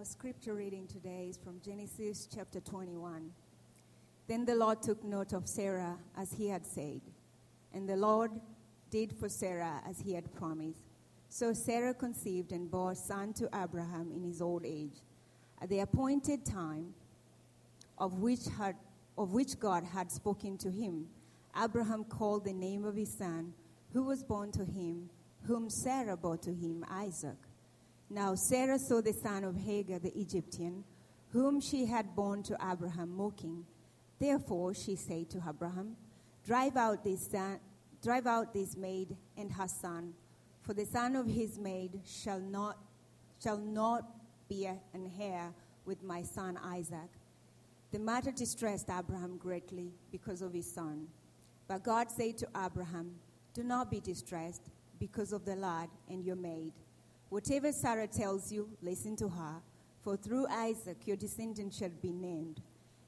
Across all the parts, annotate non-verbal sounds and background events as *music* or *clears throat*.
Our scripture reading today is from Genesis chapter 21. Then the Lord took note of Sarah as he had said, and the Lord did for Sarah as he had promised. So Sarah conceived and bore a son to Abraham in his old age. At the appointed time of which, had, of which God had spoken to him, Abraham called the name of his son, who was born to him, whom Sarah bore to him, Isaac. Now Sarah saw the son of Hagar the Egyptian, whom she had borne to Abraham, mocking. Therefore she said to Abraham, Drive out this son, drive out this maid and her son, for the son of his maid shall not shall not be an heir with my son Isaac. The matter distressed Abraham greatly because of his son. But God said to Abraham, Do not be distressed because of the lad and your maid Whatever Sarah tells you, listen to her, for through Isaac your descendant shall be named.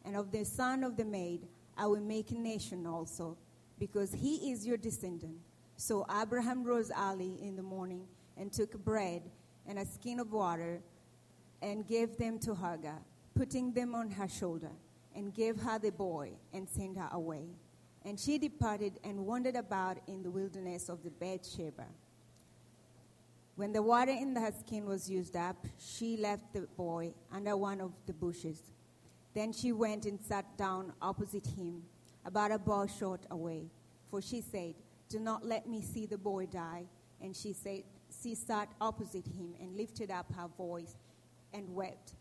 And of the son of the maid I will make a nation also, because he is your descendant. So Abraham rose early in the morning and took bread and a skin of water and gave them to Hagar, putting them on her shoulder, and gave her the boy and sent her away. And she departed and wandered about in the wilderness of the Beersheba. When the water in her skin was used up, she left the boy under one of the bushes. Then she went and sat down opposite him, about a bowshot away. For she said, Do not let me see the boy die. And she said, she sat opposite him and lifted up her voice and wept.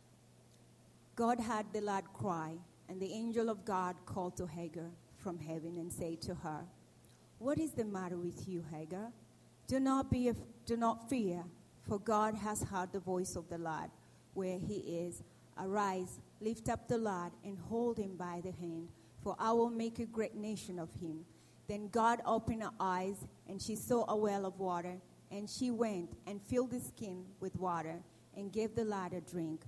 God heard the lad cry, and the angel of God called to Hagar from heaven and said to her, What is the matter with you, Hagar? Do not, be, do not fear, for God has heard the voice of the lad where he is. Arise, lift up the lad, and hold him by the hand, for I will make a great nation of him. Then God opened her eyes, and she saw a well of water, and she went and filled the skin with water, and gave the lad a drink.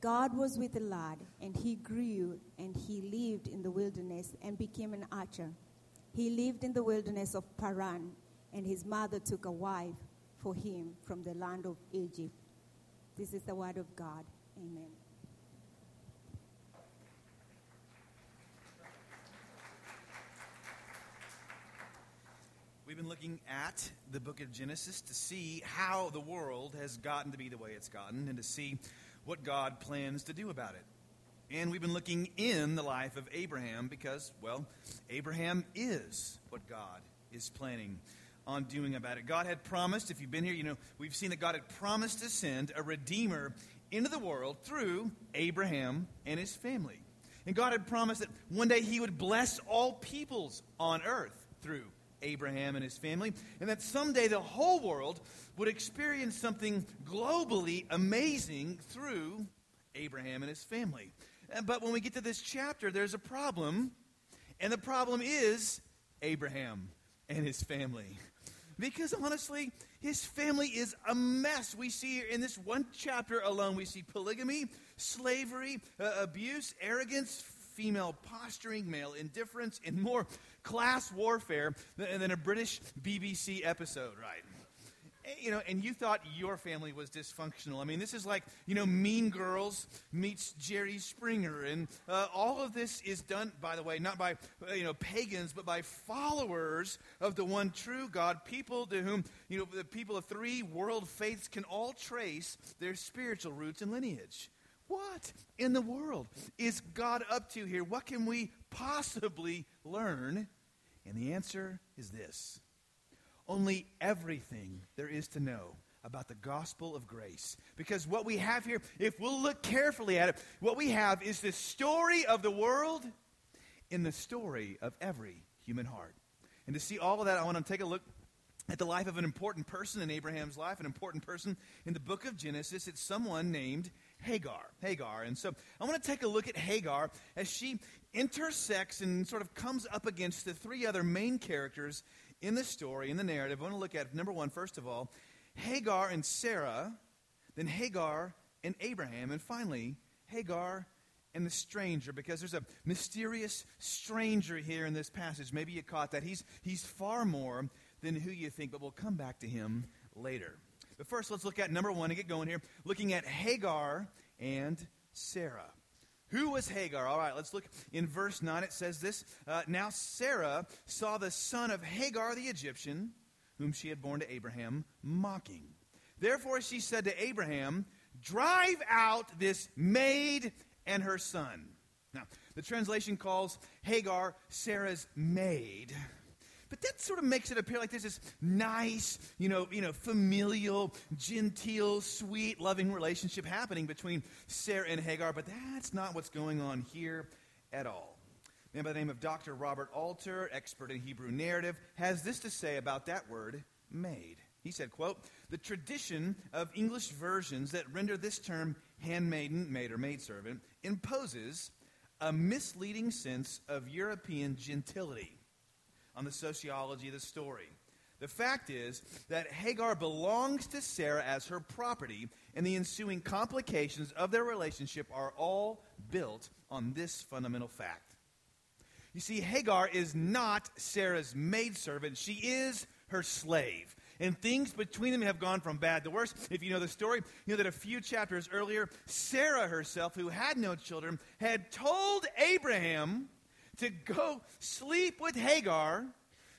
God was with the lad, and he grew, and he lived in the wilderness and became an archer. He lived in the wilderness of Paran and his mother took a wife for him from the land of Egypt. This is the word of God. Amen. We've been looking at the book of Genesis to see how the world has gotten to be the way it's gotten and to see what God plans to do about it. And we've been looking in the life of Abraham because, well, Abraham is what God is planning on doing about it. God had promised, if you've been here, you know, we've seen that God had promised to send a Redeemer into the world through Abraham and his family. And God had promised that one day he would bless all peoples on earth through Abraham and his family, and that someday the whole world would experience something globally amazing through Abraham and his family. But when we get to this chapter, there's a problem, and the problem is Abraham and his family. Because honestly, his family is a mess. We see in this one chapter alone, we see polygamy, slavery, uh, abuse, arrogance, female posturing, male indifference, and more class warfare than, than a British BBC episode, right? Eh, you know, and you thought your family was dysfunctional. I mean, this is like, you know, Mean Girls meets Jerry Springer. And uh, all of this is done, by the way, not by, uh, you know, pagans, but by followers of the one true God, people to whom, you know, the people of three world faiths can all trace their spiritual roots and lineage. What in the world is God up to here? What can we possibly learn? And the answer is this only everything there is to know about the gospel of grace. Because what we have here, if we'll look carefully at it, what we have is the story of the world in the story of every human heart. And to see all of that, I want to take a look at the life of an important person in Abraham's life, an important person in the book of Genesis. It's someone named Hagar. Hagar. And so I want to take a look at Hagar as she intersects and sort of comes up against the three other main characters in the story, in the narrative, I want to look at number one, first of all, Hagar and Sarah, then Hagar and Abraham, and finally, Hagar and the stranger, because there's a mysterious stranger here in this passage. Maybe you caught that. He's, he's far more than who you think, but we'll come back to him later. But first, let's look at number one and get going here. Looking at Hagar and Sarah. Who was Hagar? All right, let's look in verse 9. It says this uh, Now Sarah saw the son of Hagar the Egyptian, whom she had borne to Abraham, mocking. Therefore she said to Abraham, Drive out this maid and her son. Now, the translation calls Hagar Sarah's maid. But that sort of makes it appear like there's this nice, you know, you know, familial, genteel, sweet, loving relationship happening between Sarah and Hagar. But that's not what's going on here at all. A man by the name of Dr. Robert Alter, expert in Hebrew narrative, has this to say about that word, maid. He said, quote, the tradition of English versions that render this term handmaiden, maid, or maidservant imposes a misleading sense of European gentility on the sociology of the story. The fact is that Hagar belongs to Sarah as her property, and the ensuing complications of their relationship are all built on this fundamental fact. You see, Hagar is not Sarah's maidservant, she is her slave. And things between them have gone from bad to worse. If you know the story, you know that a few chapters earlier, Sarah herself, who had no children, had told Abraham to go sleep with Hagar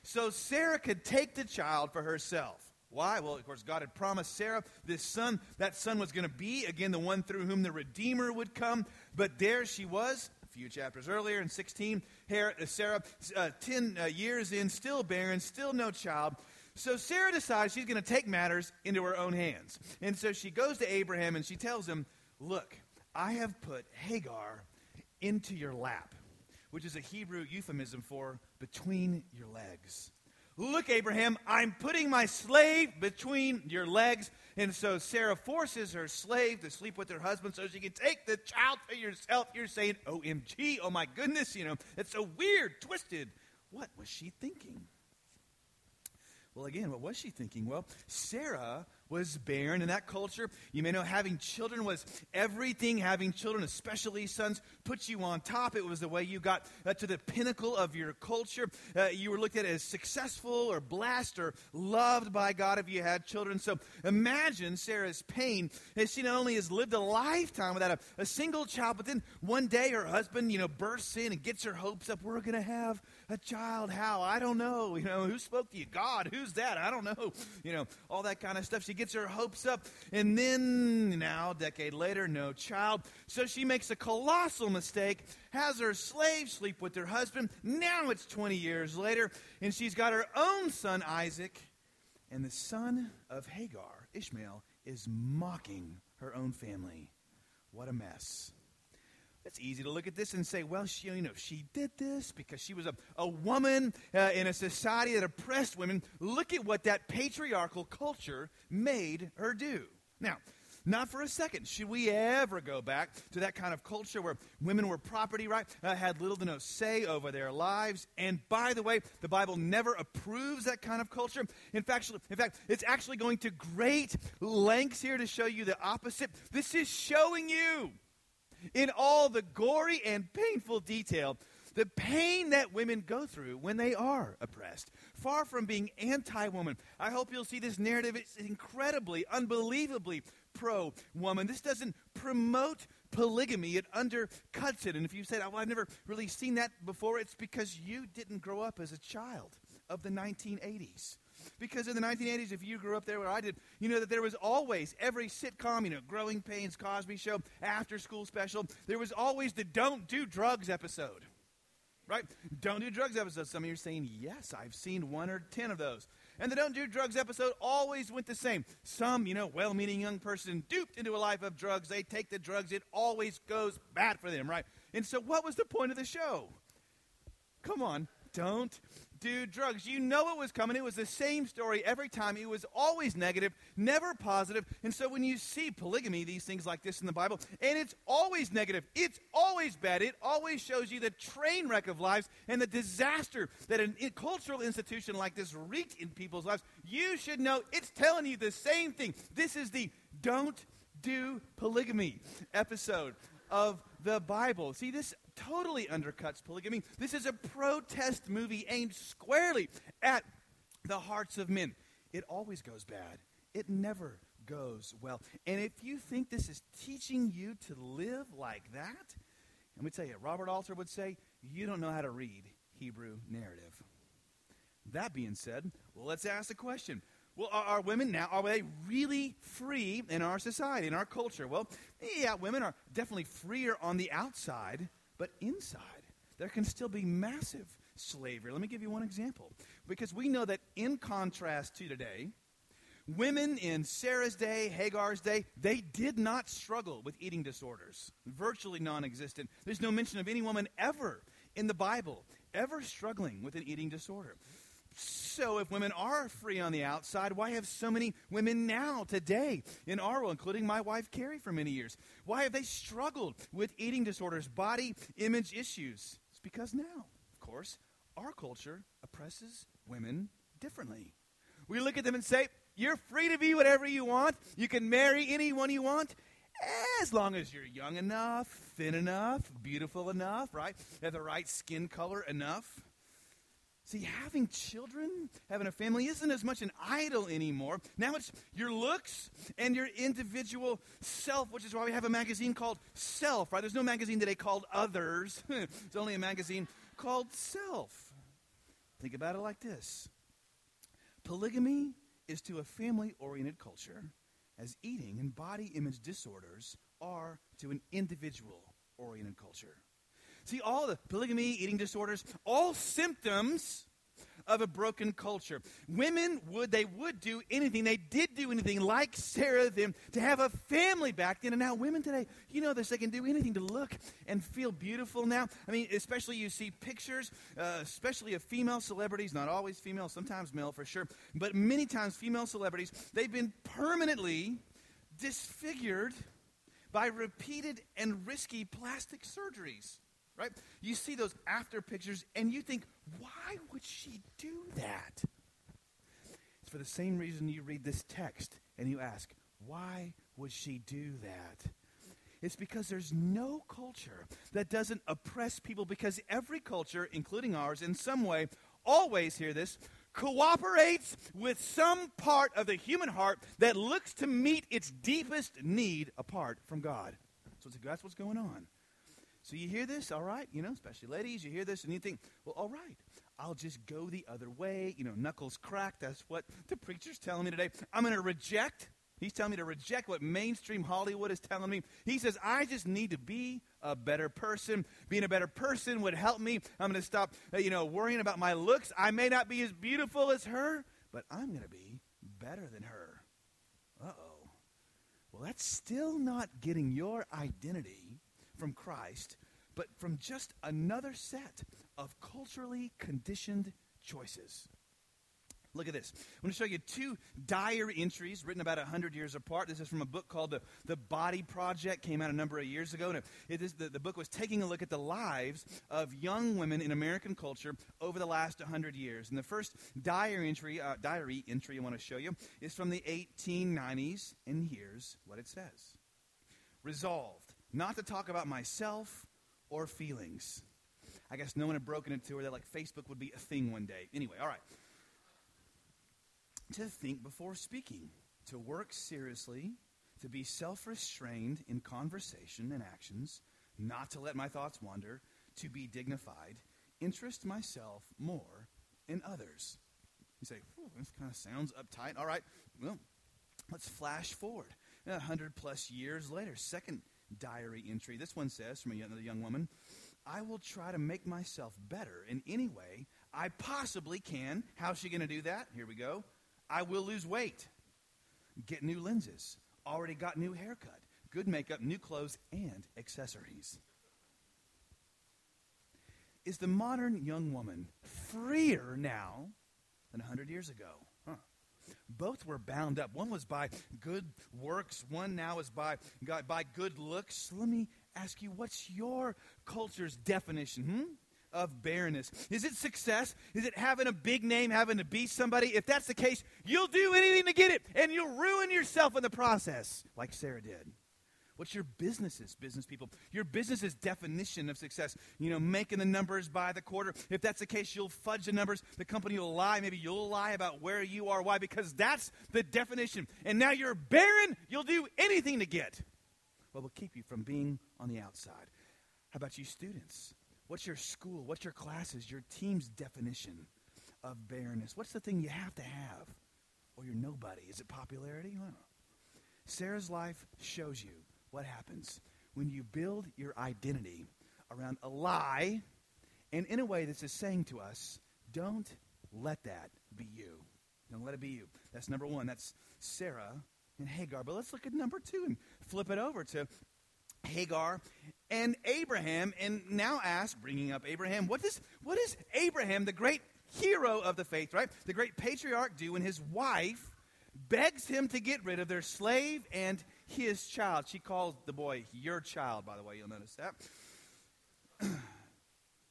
so Sarah could take the child for herself. Why? Well, of course, God had promised Sarah this son. That son was going to be, again, the one through whom the Redeemer would come. But there she was, a few chapters earlier in 16, uh, Sarah, uh, 10 uh, years in, still barren, still no child. So Sarah decides she's going to take matters into her own hands. And so she goes to Abraham and she tells him, Look, I have put Hagar into your lap which is a Hebrew euphemism for between your legs. Look, Abraham, I'm putting my slave between your legs. And so Sarah forces her slave to sleep with her husband so she can take the child for yourself. You're saying, OMG, oh my goodness, you know, it's so weird, twisted. What was she thinking? Well, again, what was she thinking? Well, Sarah was barren in that culture. You may know having children was everything. Having children, especially sons, put you on top. It was the way you got uh, to the pinnacle of your culture. Uh, you were looked at as successful or blessed or loved by God if you had children. So imagine Sarah's pain as she not only has lived a lifetime without a, a single child, but then one day her husband, you know, bursts in and gets her hopes up. We're going to have a child. How? I don't know. You know, who spoke to you? God. Who's that? I don't know. You know, all that kind of stuff. She gets her hopes up. And then, now, decade later, no child. So she makes a colossal mistake, has her slave sleep with her husband. Now it's 20 years later, and she's got her own son, Isaac. And the son of Hagar, Ishmael, is mocking her own family. What a mess. It's easy to look at this and say, well, she, you know, she did this because she was a, a woman uh, in a society that oppressed women. Look at what that patriarchal culture made her do. Now, not for a second should we ever go back to that kind of culture where women were property right, uh, had little to no say over their lives. And by the way, the Bible never approves that kind of culture. In fact, in fact, it's actually going to great lengths here to show you the opposite. This is showing you in all the gory and painful detail the pain that women go through when they are oppressed. Far from being anti woman, I hope you'll see this narrative is incredibly, unbelievably pro woman. This doesn't promote polygamy, it undercuts it. And if you said, well, I've never really seen that before, it's because you didn't grow up as a child of the 1980s. Because in the 1980s, if you grew up there where I did, you know that there was always every sitcom, you know, Growing Pains, Cosby Show, After School Special, there was always the Don't Do Drugs episode. Right? Don't do drugs episode. Some of you are saying, yes, I've seen one or ten of those. And the Don't Do Drugs episode always went the same. Some, you know, well meaning young person duped into a life of drugs. They take the drugs, it always goes bad for them, right? And so, what was the point of the show? Come on, don't do drugs. You know it was coming. It was the same story every time. It was always negative, never positive. And so when you see polygamy, these things like this in the Bible, and it's always negative, it's always bad. It always shows you the train wreck of lives and the disaster that a cultural institution like this wreaked in people's lives. You should know it's telling you the same thing. This is the don't do polygamy episode of the Bible. See, this totally undercuts polygamy. This is a protest movie aimed squarely at the hearts of men. It always goes bad, it never goes well. And if you think this is teaching you to live like that, let me tell you, Robert Alter would say, you don't know how to read Hebrew narrative. That being said, well, let's ask the question. Well, are, are, women now, are they really free in our society, in our culture? Well, yeah, women are definitely freer on the outside, but inside, there can still be massive slavery. Let me give you one example. Because we know that in contrast to today, women in Sarah's day, Hagar's day, they did not struggle with eating disorders. Virtually non existent. There's no mention of any woman ever in the Bible ever struggling with an eating disorder. So, if women are free on the outside, why have so many women now, today, in our world, including my wife Carrie for many years? Why have they struggled with eating disorders, body image issues? It's because now, of course, our culture oppresses women differently. We look at them and say, You're free to be whatever you want. You can marry anyone you want as long as you're young enough, thin enough, beautiful enough, right? Have the right skin color enough. See, having children, having a family isn't as much an idol anymore. Now it's your looks and your individual self, which is why we have a magazine called Self, right? There's no magazine today called Others. *laughs* it's only a magazine called Self. Think about it like this Polygamy is to a family oriented culture as eating and body image disorders are to an individual oriented culture. See, all the polygamy, eating disorders, all symptoms of a broken culture. Women would, they would do anything, they did do anything like Sarah them to have a family back then. And now women today, you know this, they can do anything to look and feel beautiful now. I mean, especially you see pictures, uh, especially of female celebrities, not always female, sometimes male for sure, but many times female celebrities, they've been permanently disfigured by repeated and risky plastic surgeries right? You see those after pictures and you think, why would she do that? It's for the same reason you read this text and you ask, why would she do that? It's because there's no culture that doesn't oppress people because every culture, including ours, in some way, always hear this, cooperates with some part of the human heart that looks to meet its deepest need apart from God. So that's what's going on. So you hear this, all right, you know, especially ladies, you hear this and you think, well, all right, I'll just go the other way. You know, knuckles cracked. That's what the preacher's telling me today. I'm going to reject. He's telling me to reject what mainstream Hollywood is telling me. He says, I just need to be a better person. Being a better person would help me. I'm going to stop, uh, you know, worrying about my looks. I may not be as beautiful as her, but I'm going to be better than her. Uh oh. Well, that's still not getting your identity from Christ, but from just another set of culturally conditioned choices. Look at this. I'm going to show you two diary entries written about 100 years apart. This is from a book called The, the Body Project, came out a number of years ago. And it is, the, the book was taking a look at the lives of young women in American culture over the last 100 years. And the first diary entry, uh, diary entry I want to show you is from the 1890s, and here's what it says Resolved not to talk about myself or feelings. I guess no one had broken it to her that like Facebook would be a thing one day. Anyway, all right. To think before speaking, to work seriously, to be self restrained in conversation and actions, not to let my thoughts wander, to be dignified, interest myself more in others. You say, this kind of sounds uptight. All right, well, let's flash forward. A hundred plus years later, second diary entry. This one says from another young woman, I will try to make myself better in any way I possibly can. How's she going to do that? Here we go. I will lose weight, get new lenses, already got new haircut, good makeup, new clothes, and accessories. Is the modern young woman freer now than 100 years ago? Both were bound up. One was by good works, one now is by, by good looks. Let me ask you, what's your culture's definition hmm, of barrenness? Is it success? Is it having a big name, having to be somebody? If that's the case, you'll do anything to get it, and you'll ruin yourself in the process, like Sarah did. What's your business's business people? Your business's definition of success. You know, making the numbers by the quarter. If that's the case, you'll fudge the numbers. The company will lie. Maybe you'll lie about where you are. Why? Because that's the definition. And now you're barren. You'll do anything to get. Well, will keep you from being on the outside. How about you students? What's your school? What's your classes? Your team's definition of barrenness? What's the thing you have to have? Or you're nobody? Is it popularity? Sarah's life shows you what happens when you build your identity around a lie and in a way that's just saying to us, don't let that be you. Don't let it be you. That's number one. That's Sarah and Hagar. But let's look at number two and flip it over to Hagar and Abraham, and now ask, bringing up Abraham, what does, what does Abraham, the great hero of the faith, right, the great patriarch, do when his wife begs him to get rid of their slave and his child. She calls the boy your child, by the way, you'll notice that. *clears throat*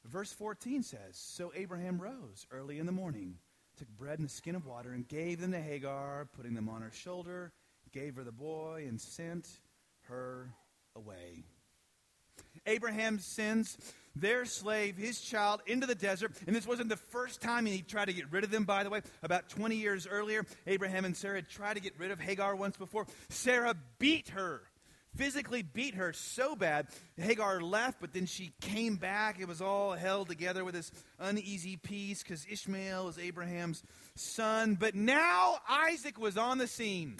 Verse 14 says So Abraham rose early in the morning, took bread and a skin of water, and gave them to Hagar, putting them on her shoulder, gave her the boy, and sent her away. Abraham sends their slave, his child, into the desert. And this wasn't the first time he tried to get rid of them, by the way. About 20 years earlier, Abraham and Sarah tried to get rid of Hagar once before. Sarah beat her, physically beat her so bad. Hagar left, but then she came back. It was all held together with this uneasy peace because Ishmael was Abraham's son. But now Isaac was on the scene.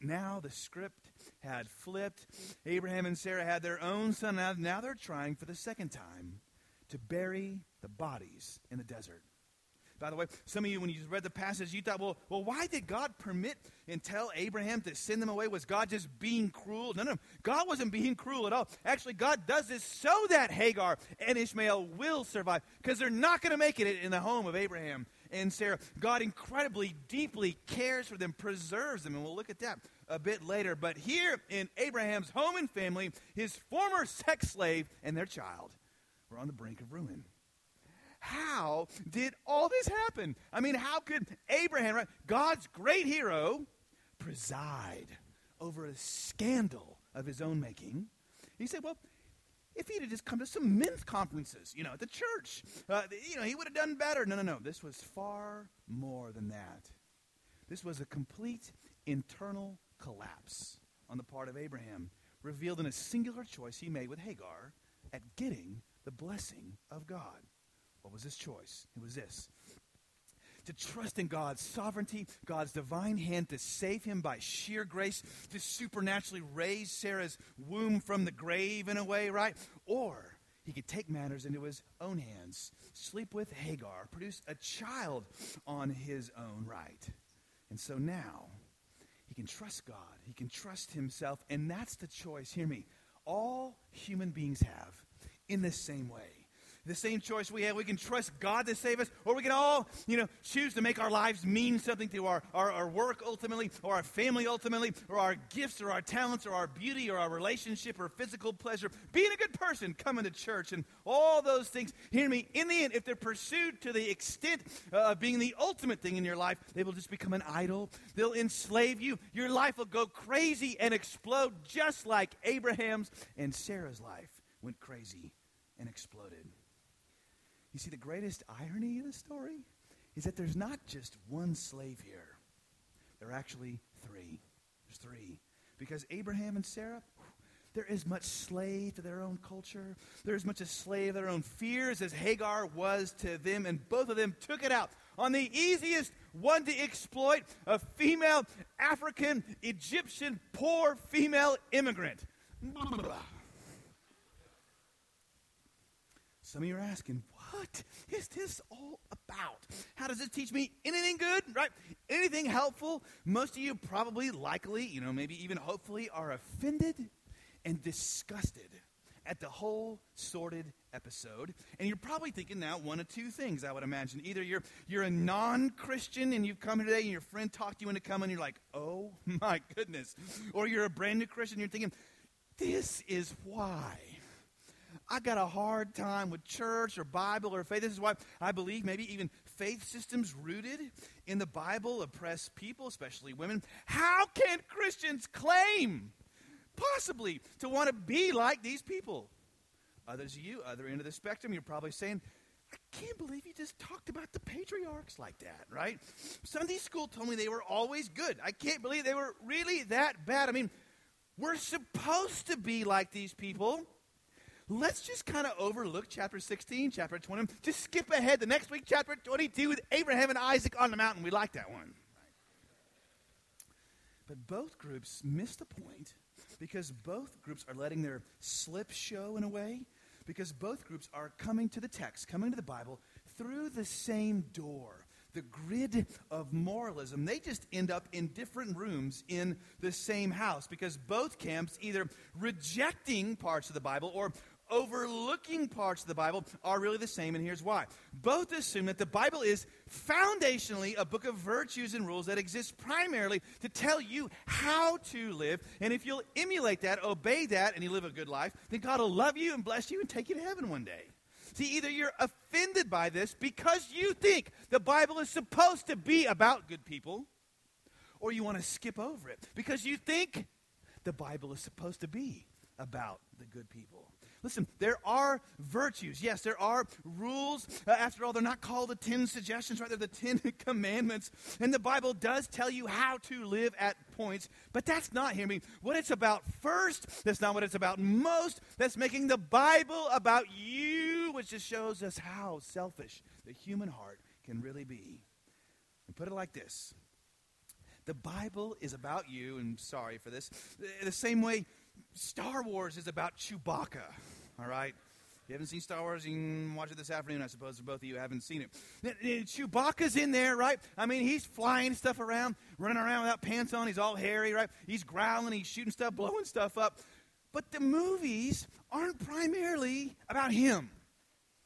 Now the script had flipped. Abraham and Sarah had their own son. Now, now they're trying for the second time to bury the bodies in the desert. By the way, some of you, when you read the passage, you thought, well, well, why did God permit and tell Abraham to send them away? Was God just being cruel? No, no, God wasn't being cruel at all. Actually, God does this so that Hagar and Ishmael will survive because they're not going to make it in the home of Abraham and Sarah. God incredibly, deeply cares for them, preserves them, and we'll look at that a bit later. But here in Abraham's home and family, his former sex slave and their child were on the brink of ruin. How did all this happen? I mean, how could Abraham, right, God's great hero, preside over a scandal of his own making? He said, well, if he'd have just come to some men's conferences, you know, at the church, uh, you know, he would have done better. No, no, no. This was far more than that. This was a complete internal collapse on the part of Abraham, revealed in a singular choice he made with Hagar at getting the blessing of God. What was his choice? It was this to trust in God's sovereignty, God's divine hand to save him by sheer grace, to supernaturally raise Sarah's womb from the grave in a way, right? Or he could take matters into his own hands, sleep with Hagar, produce a child on his own right. And so now, he can trust God. He can trust himself. And that's the choice, hear me, all human beings have in the same way the same choice we have. We can trust God to save us, or we can all, you know, choose to make our lives mean something to our, our, our, work ultimately, or our family ultimately, or our gifts, or our talents, or our beauty, or our relationship, or physical pleasure. Being a good person, coming to church, and all those things. Hear me, in the end, if they're pursued to the extent uh, of being the ultimate thing in your life, they will just become an idol. They'll enslave you. Your life will go crazy and explode, just like Abraham's and Sarah's life went crazy and exploded. You see, the greatest irony of the story is that there's not just one slave here. There are actually three. There's three. Because Abraham and Sarah, they're as much slave to their own culture. They're as much a slave to their own fears as Hagar was to them. And both of them took it out on the easiest one to exploit a female African Egyptian poor female immigrant. Some of you are asking, what is this all about? How does this teach me anything good, right? Anything helpful? Most of you probably, likely, you know, maybe even hopefully are offended and disgusted at the whole sordid episode. And you're probably thinking now one of two things, I would imagine. Either you're, you're a non Christian and you've come here today and your friend talked you into coming and you're like, oh *laughs* my goodness. Or you're a brand new Christian and you're thinking, this is why I got a hard time with church or Bible or faith. This is why I believe maybe even faith systems rooted in the Bible oppress people, especially women. How can Christians claim possibly to want to be like these people? Others of you, other end of the spectrum, you're probably saying, I can't believe you just talked about the patriarchs like that, right? Sunday school told me they were always good. I can't believe they were really that bad. I mean, we're supposed to be like these people. Let's just kind of overlook chapter 16, chapter 20. Just skip ahead. The next week, chapter 22, with Abraham and Isaac on the mountain. We like that one. But both groups miss the point because both groups are letting their slip show in a way, because both groups are coming to the text, coming to the Bible through the same door. The grid of moralism, they just end up in different rooms in the same house because both camps either rejecting parts of the Bible or overlooking parts of the Bible are really the same, and here's why. Both assume that the Bible is foundationally a book of virtues and rules that exists primarily to tell you how to live, and if you'll emulate that, obey that, and you live a good life, then God will love you and bless you and take you to heaven one day. See, either you're offended by this because you think the Bible is supposed to be about good people, or you want to skip over it because you think the Bible is supposed to be about the good people. Listen, there are virtues. Yes, there are rules. Uh, after all, they're not called the 10 suggestions, right? They're the 10 *laughs* commandments. And the Bible does tell you how to live at points, but that's not, hear me, what it's about first. That's not what it's about most. That's making the Bible about you, which just shows us how selfish the human heart can really be. And put it like this the Bible is about you, and sorry for this, the same way Star Wars is about Chewbacca, all right? If you haven't seen Star Wars, you can watch it this afternoon, I suppose, for both of you haven't seen it. Chewbacca's in there, right? I mean, he's flying stuff around, running around without pants on. He's all hairy, right? He's growling, he's shooting stuff, blowing stuff up. But the movies aren't primarily about him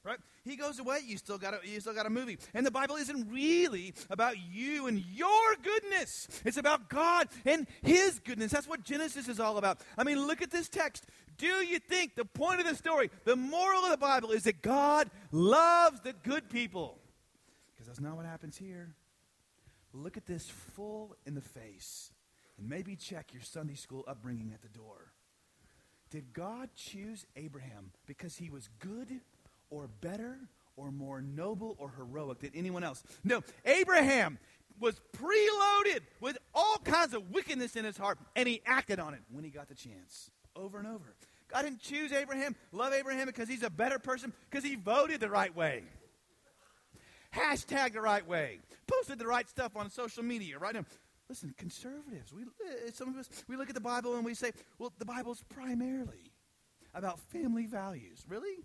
right? He goes away, you still got a, you still got a movie. And the Bible isn't really about you and your goodness. It's about God and his goodness. That's what Genesis is all about. I mean, look at this text. Do you think the point of the story, the moral of the Bible is that God loves the good people? Because that's not what happens here. Look at this full in the face. And maybe check your Sunday school upbringing at the door. Did God choose Abraham because he was good or better or more noble or heroic than anyone else. No, Abraham was preloaded with all kinds of wickedness in his heart, and he acted on it when he got the chance over and over. God didn't choose Abraham, love Abraham because he's a better person, because he voted the right way. Hashtag the right way. Posted the right stuff on social media, right? Now, listen, conservatives, we, eh, some of us, we look at the Bible and we say, well, the Bible's primarily about family values. Really?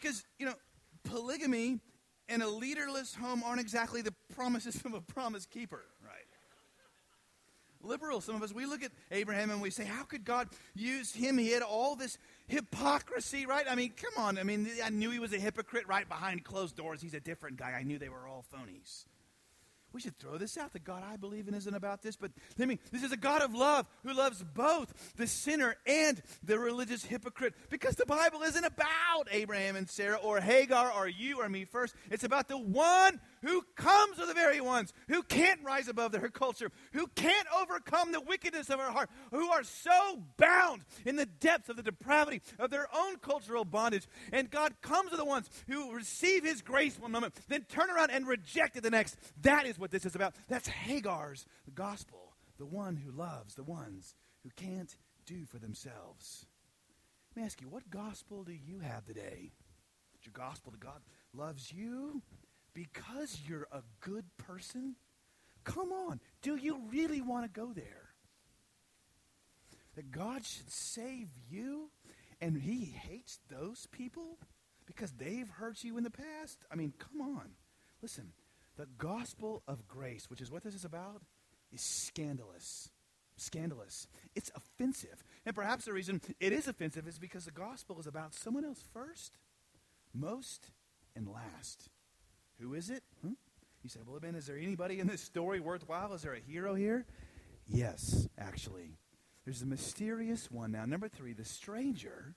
Because, you know, polygamy and a leaderless home aren't exactly the promises of a promise keeper, right? Liberal, some of us, we look at Abraham and we say, how could God use him? He had all this hypocrisy, right? I mean, come on. I mean, I knew he was a hypocrite right behind closed doors. He's a different guy. I knew they were all phonies. We should throw this out. The God I believe in isn't about this, but let me, this is a God of love who loves both the sinner and the religious hypocrite because the Bible isn't about Abraham and Sarah or Hagar or you or me first. It's about the one who comes to the very ones who can't rise above their culture, who can't overcome the wickedness of our heart, who are so bound in the depths of the depravity of their own cultural bondage. And God comes to the ones who receive his grace one moment, then turn around and reject it the next. That is what this is about. That's Hagar's gospel, the one who loves the ones who can't do for themselves. Let me ask you, what gospel do you have today? Is your gospel that God loves you because you're a good person? Come on. Do you really want to go there? That God should save you and he hates those people because they've hurt you in the past? I mean, come on. Listen, the gospel of grace, which is what this is about, is scandalous. Scandalous. It's offensive. And perhaps the reason it is offensive is because the gospel is about someone else first, most, and last. Who is it? Hmm? You say, well, Ben, is there anybody in this story worthwhile? Is there a hero here? Yes, actually. There's a mysterious one now. Number three, the stranger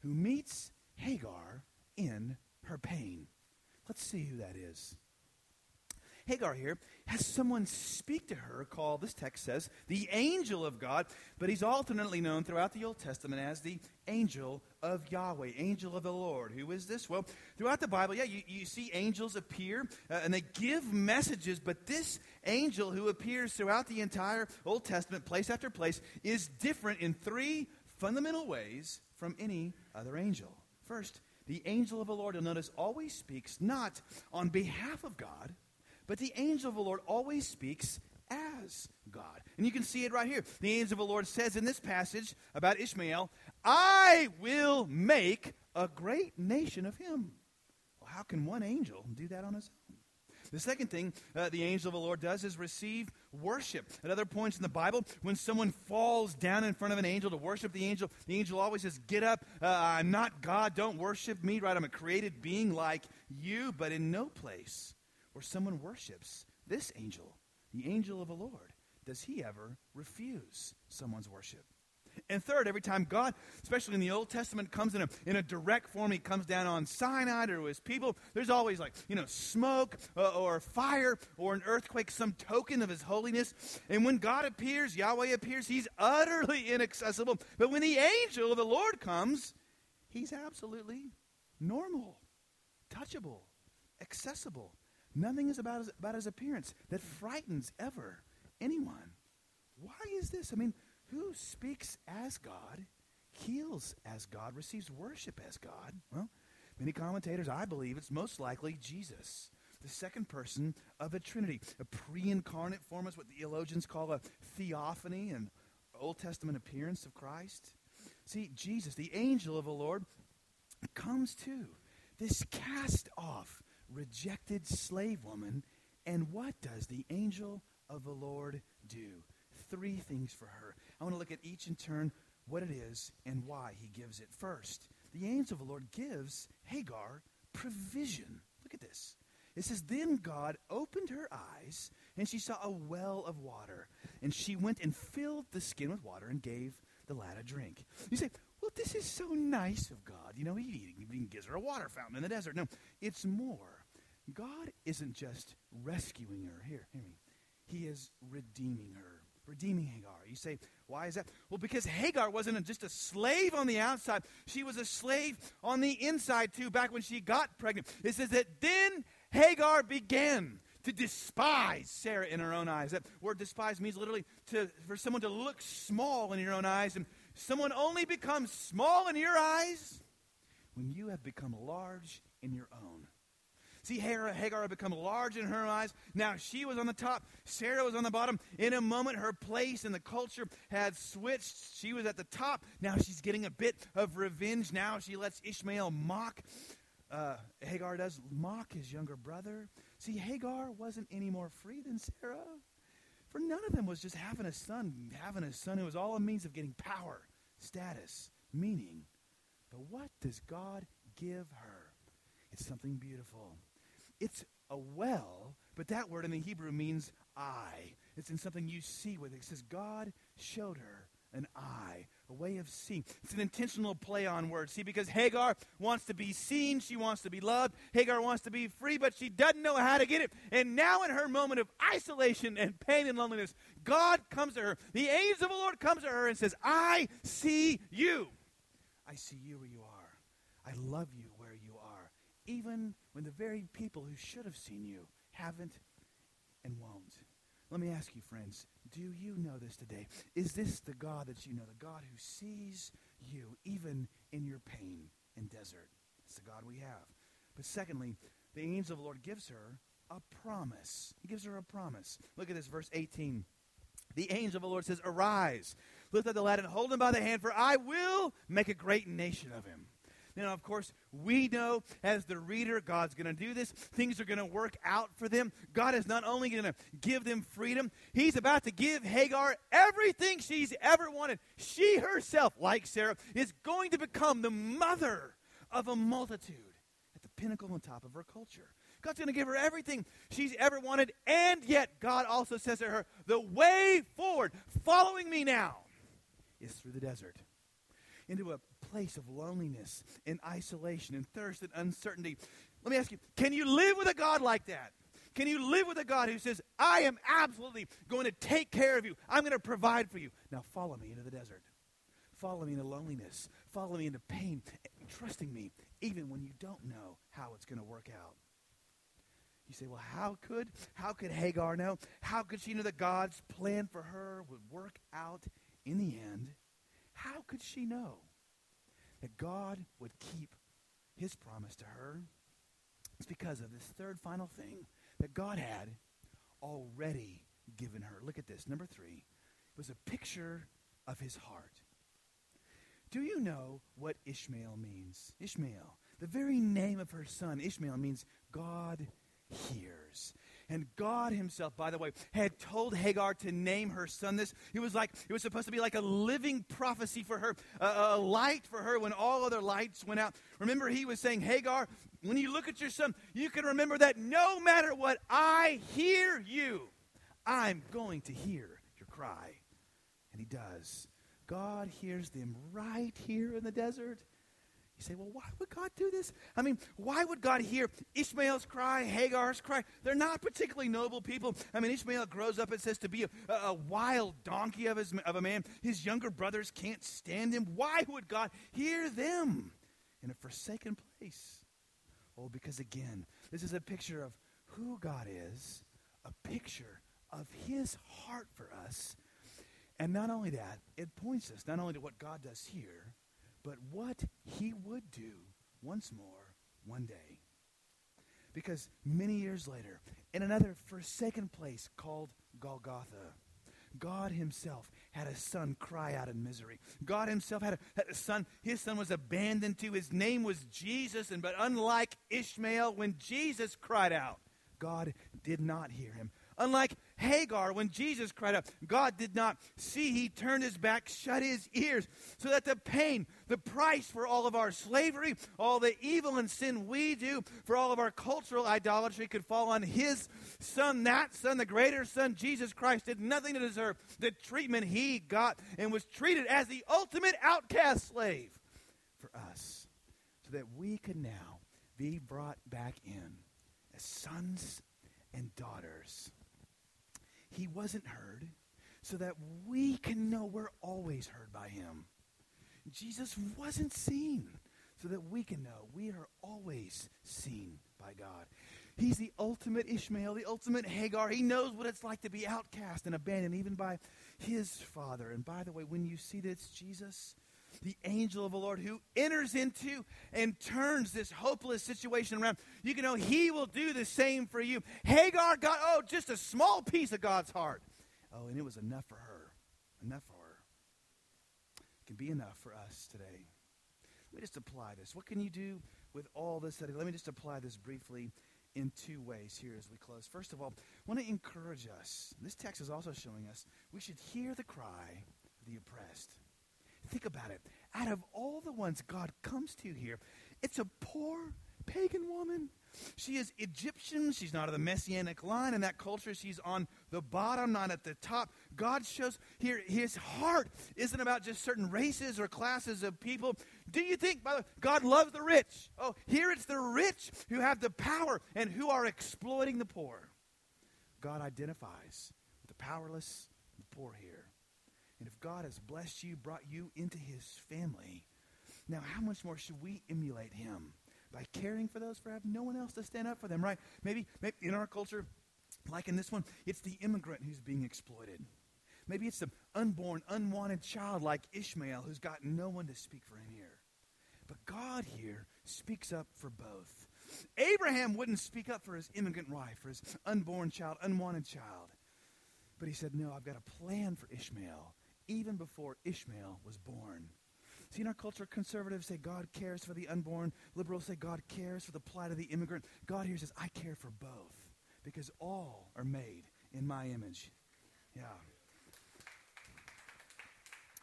who meets Hagar in her pain. Let's see who that is. Hagar here has someone speak to her called, this text says, the angel of God, but he's alternately known throughout the Old Testament as the angel of Yahweh, angel of the Lord. Who is this? Well, throughout the Bible, yeah, you, you see angels appear uh, and they give messages, but this angel who appears throughout the entire Old Testament, place after place, is different in three fundamental ways from any other angel. First, the angel of the Lord, you'll notice, always speaks not on behalf of God but the angel of the Lord always speaks as God. And you can see it right here. The angel of the Lord says in this passage about Ishmael, I will make a great nation of him. Well, how can one angel do that on his own? The second thing uh, the angel of the Lord does is receive worship. At other points in the Bible, when someone falls down in front of an angel to worship the angel, the angel always says, Get up, uh, I'm not God, don't worship me, right? I'm a created being like you, but in no place or someone worships this angel, the angel of the Lord, does he ever refuse someone's worship? And third, every time God, especially in the Old Testament, comes in a, in a direct form, he comes down on Sinai or his people, there's always like, you know, smoke uh, or fire or an earthquake, some token of his holiness. And when God appears, Yahweh appears, he's utterly inaccessible. But when the angel of the Lord comes, he's absolutely normal, touchable, accessible. Nothing is about his, about his appearance that frightens ever anyone. Why is this? I mean, who speaks as God, heals as God, receives worship as God? Well, many commentators, I believe it's most likely Jesus, the second person of the Trinity. A pre incarnate form is what the theologians call a theophany, an Old Testament appearance of Christ. See, Jesus, the angel of the Lord, comes to this cast off rejected slave woman. And what does the angel of the Lord do? Three things for her. I want to look at each in turn what it is and why he gives it. First, the angel of the Lord gives Hagar provision. Look at this. It says, Then God opened her eyes, and she saw a well of water. And she went and filled the skin with water and gave the lad a drink. You say, Well, this is so nice of God. You know, he, he gives her a water fountain in the desert. No, it's more. God isn't just rescuing her. Here, hear me. He is redeeming her, redeeming Hagar. You say, why is that? Well, because Hagar wasn't just a slave on the outside, she was a slave on the inside too, back when she got pregnant. It says that then Hagar began to despise Sarah in her own eyes. That word despise means literally to, for someone to look small in your own eyes. And someone only becomes small in your eyes when you have become large in your own. See, Hagar had become large in her eyes. Now she was on the top, Sarah was on the bottom. In a moment, her place in the culture had switched. She was at the top. Now she's getting a bit of revenge. Now she lets Ishmael mock. Uh, Hagar does mock his younger brother. See, Hagar wasn't any more free than Sarah. For none of them was just having a son, having a son who was all a means of getting power, status, meaning. But what does God give her? It's something beautiful. It's a well, but that word in the Hebrew means eye. It's in something you see with it. It says, God showed her an eye, a way of seeing. It's an intentional play on words. See, because Hagar wants to be seen, she wants to be loved. Hagar wants to be free, but she doesn't know how to get it. And now, in her moment of isolation and pain and loneliness, God comes to her. The angel of the Lord comes to her and says, I see you. I see you where you are. I love you where you are. Even when the very people who should have seen you haven't and won't. Let me ask you, friends, do you know this today? Is this the God that you know, the God who sees you even in your pain and desert? It's the God we have. But secondly, the angel of the Lord gives her a promise. He gives her a promise. Look at this, verse 18. The angel of the Lord says, Arise, lift up the lad and hold him by the hand, for I will make a great nation of him. Now, of course, we know as the reader, God's going to do this. Things are going to work out for them. God is not only going to give them freedom, He's about to give Hagar everything she's ever wanted. She herself, like Sarah, is going to become the mother of a multitude at the pinnacle on top of her culture. God's going to give her everything she's ever wanted, and yet God also says to her, The way forward, following me now, is through the desert into a place of loneliness and isolation and thirst and uncertainty. Let me ask you can you live with a God like that? Can you live with a God who says, I am absolutely going to take care of you? I'm going to provide for you. Now follow me into the desert. Follow me into loneliness. Follow me into pain. Trusting me, even when you don't know how it's going to work out. You say, well, how could how could Hagar know? How could she know that God's plan for her would work out in the end? How could she know that God would keep his promise to her? It's because of this third final thing that God had already given her. Look at this. Number three it was a picture of his heart. Do you know what Ishmael means? Ishmael, the very name of her son, Ishmael, means God hears. And God Himself, by the way, had told Hagar to name her son this. It was like it was supposed to be like a living prophecy for her, a, a light for her when all other lights went out. Remember, He was saying, Hagar, when you look at your son, you can remember that no matter what, I hear you. I'm going to hear your cry. And He does. God hears them right here in the desert. You say, well, why would God do this? I mean, why would God hear Ishmael's cry, Hagar's cry? They're not particularly noble people. I mean, Ishmael grows up, it says, to be a, a wild donkey of, his, of a man. His younger brothers can't stand him. Why would God hear them in a forsaken place? Oh, because again, this is a picture of who God is, a picture of his heart for us. And not only that, it points us not only to what God does here, but what he would do once more one day. Because many years later, in another forsaken place called Golgotha, God himself had a son cry out in misery. God himself had a, had a, son. His son was abandoned to. His name was Jesus. And but unlike Ishmael, when Jesus cried out, God did not hear him. Unlike Hagar, when Jesus cried out, God did not see. He turned his back, shut his ears, so that the pain, the price for all of our slavery, all the evil and sin we do, for all of our cultural idolatry could fall on his son. That son, the greater son, Jesus Christ, did nothing to deserve the treatment he got and was treated as the ultimate outcast slave for us, so that we could now be brought back in as sons and daughters he wasn't heard so that we can know we're always heard by him. Jesus wasn't seen so that we can know we are always seen by God. He's the ultimate Ishmael, the ultimate Hagar. He knows what it's like to be outcast and abandoned even by his father. And by the way, when you see this Jesus, the angel of the Lord who enters into and turns this hopeless situation around. You can know he will do the same for you. Hagar got, oh, just a small piece of God's heart. Oh, and it was enough for her. Enough for her. It can be enough for us today. Let me just apply this. What can you do with all this? Let me just apply this briefly in two ways here as we close. First of all, I want to encourage us. This text is also showing us we should hear the cry of the oppressed. Think about it. Out of all the ones God comes to here, it's a poor pagan woman. She is Egyptian. She's not of the messianic line. In that culture, she's on the bottom, not at the top. God shows here his heart isn't about just certain races or classes of people. Do you think, by the way, God loves the rich? Oh, here it's the rich who have the power and who are exploiting the poor. God identifies with the powerless, the poor here. And if God has blessed you, brought you into his family, now how much more should we emulate him? By caring for those for have no one else to stand up for them, right? Maybe, maybe in our culture, like in this one, it's the immigrant who's being exploited. Maybe it's the unborn, unwanted child like Ishmael who's got no one to speak for him here. But God here speaks up for both. Abraham wouldn't speak up for his immigrant wife, for his unborn child, unwanted child. But he said, No, I've got a plan for Ishmael even before Ishmael was born. See, in our culture, conservatives say God cares for the unborn. Liberals say God cares for the plight of the immigrant. God here says, I care for both because all are made in my image. Yeah.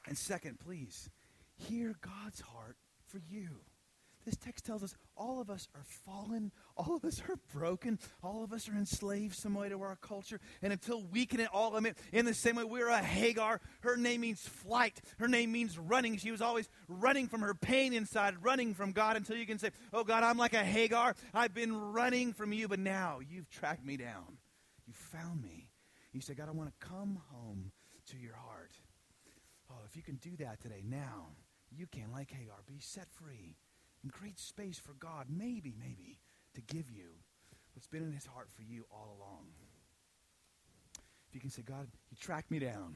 And second, please, hear God's heart for you. This text tells us all of us are fallen, all of us are broken, all of us are enslaved some way to our culture. And until we can all admit, in the same way, we're a Hagar. Her name means flight, her name means running. She was always running from her pain inside, running from God until you can say, Oh God, I'm like a Hagar. I've been running from you, but now you've tracked me down. You found me. You say, God, I want to come home to your heart. Oh, if you can do that today, now, you can, like Hagar, be set free and create space for God, maybe, maybe, to give you what's been in his heart for you all along. If you can say, God, you tracked me down.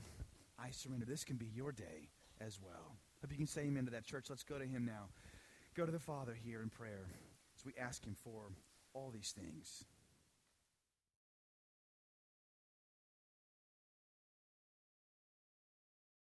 I surrender. This can be your day as well. If you can say amen to that, church, let's go to him now. Go to the Father here in prayer as we ask him for all these things.